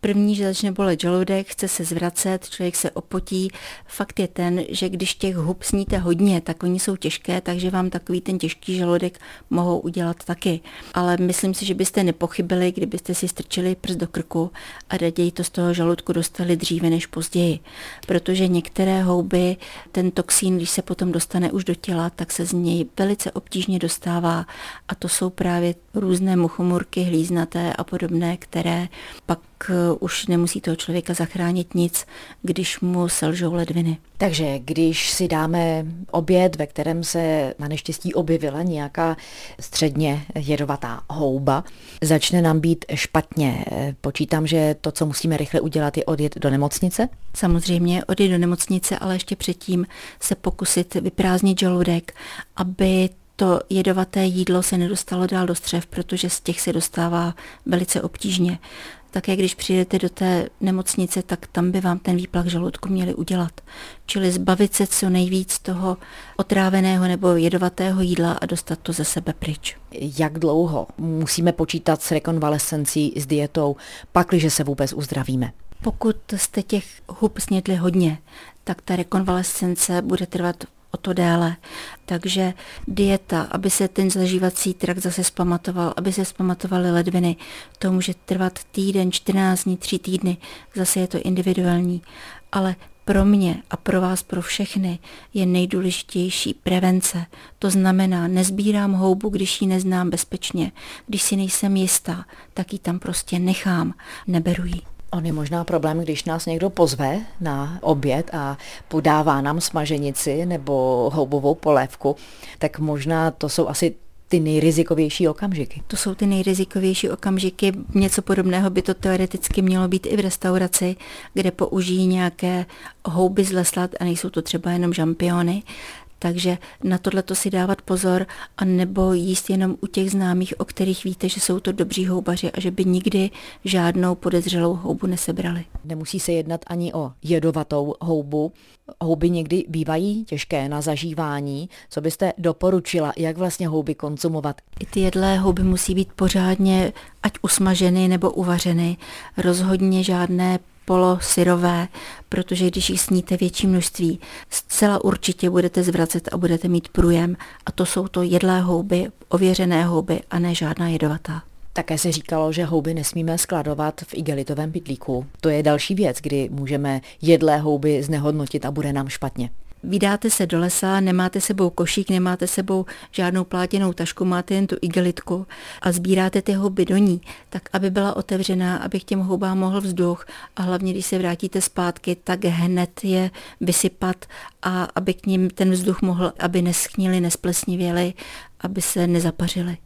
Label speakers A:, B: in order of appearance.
A: První, že začne bolet žaludek, chce se zvracet, člověk se opotí. Fakt je ten, že když těch hub sníte hodně, tak oni jsou těžké, takže vám takový ten těžký žaludek mohou udělat taky. Ale myslím si, že byste nepochybili, kdybyste si strčili prst do krku a raději to z toho žaludku dostali dříve než později. Protože některé houby, ten toxín, když se potom dostane už do těla, tak se z něj velice obtížně dostává a to jsou právě různé muchomurky, hlíznaté a podobné, které pak už nemusí toho člověka zachránit nic, když mu selžou ledviny.
B: Takže když si dáme oběd, ve kterém se na neštěstí objevila nějaká středně jedovatá houba, začne nám být špatně. Počítám, že to, co musíme rychle udělat, je odjet do nemocnice?
A: Samozřejmě odjet do nemocnice, ale ještě předtím se pokusit vyprázdnit žaludek, aby to jedovaté jídlo se nedostalo dál do střev, protože z těch se dostává velice obtížně. Také když přijdete do té nemocnice, tak tam by vám ten výplach žaludku měli udělat. Čili zbavit se co nejvíc toho otráveného nebo jedovatého jídla a dostat to ze sebe pryč.
B: Jak dlouho musíme počítat s rekonvalescencí, s dietou, pakliže se vůbec uzdravíme?
A: Pokud jste těch hub snědli hodně, tak ta rekonvalescence bude trvat o to déle. Takže dieta, aby se ten zažívací trakt zase zpamatoval, aby se zpamatovaly ledviny, to může trvat týden, 14 dní, 3 týdny, zase je to individuální. Ale pro mě a pro vás, pro všechny je nejdůležitější prevence. To znamená, nezbírám houbu, když ji neznám bezpečně. Když si nejsem jistá, tak ji tam prostě nechám, neberu ji.
B: On je možná problém, když nás někdo pozve na oběd a podává nám smaženici nebo houbovou polévku, tak možná to jsou asi ty nejrizikovější okamžiky.
A: To jsou ty nejrizikovější okamžiky. Něco podobného by to teoreticky mělo být i v restauraci, kde použijí nějaké houby z leslat a nejsou to třeba jenom žampiony, takže na tohle to si dávat pozor a nebo jíst jenom u těch známých, o kterých víte, že jsou to dobří houbaři a že by nikdy žádnou podezřelou houbu nesebrali.
B: Nemusí se jednat ani o jedovatou houbu. Houby někdy bývají těžké na zažívání. Co byste doporučila, jak vlastně houby konzumovat?
A: I ty jedlé houby musí být pořádně ať usmaženy nebo uvařeny. Rozhodně žádné polosyrové, protože když jich sníte větší množství, zcela určitě budete zvracet a budete mít průjem a to jsou to jedlé houby, ověřené houby a ne žádná jedovatá.
B: Také se říkalo, že houby nesmíme skladovat v igelitovém pytlíku. To je další věc, kdy můžeme jedlé houby znehodnotit a bude nám špatně.
A: Vydáte se do lesa, nemáte sebou košík, nemáte sebou žádnou plátěnou tašku, máte jen tu igelitku a sbíráte ty houby do ní, tak aby byla otevřená, aby k těm houbám mohl vzduch a hlavně, když se vrátíte zpátky, tak hned je vysypat a aby k ním ten vzduch mohl, aby neschnili, nesplesnivěli, aby se nezapařili.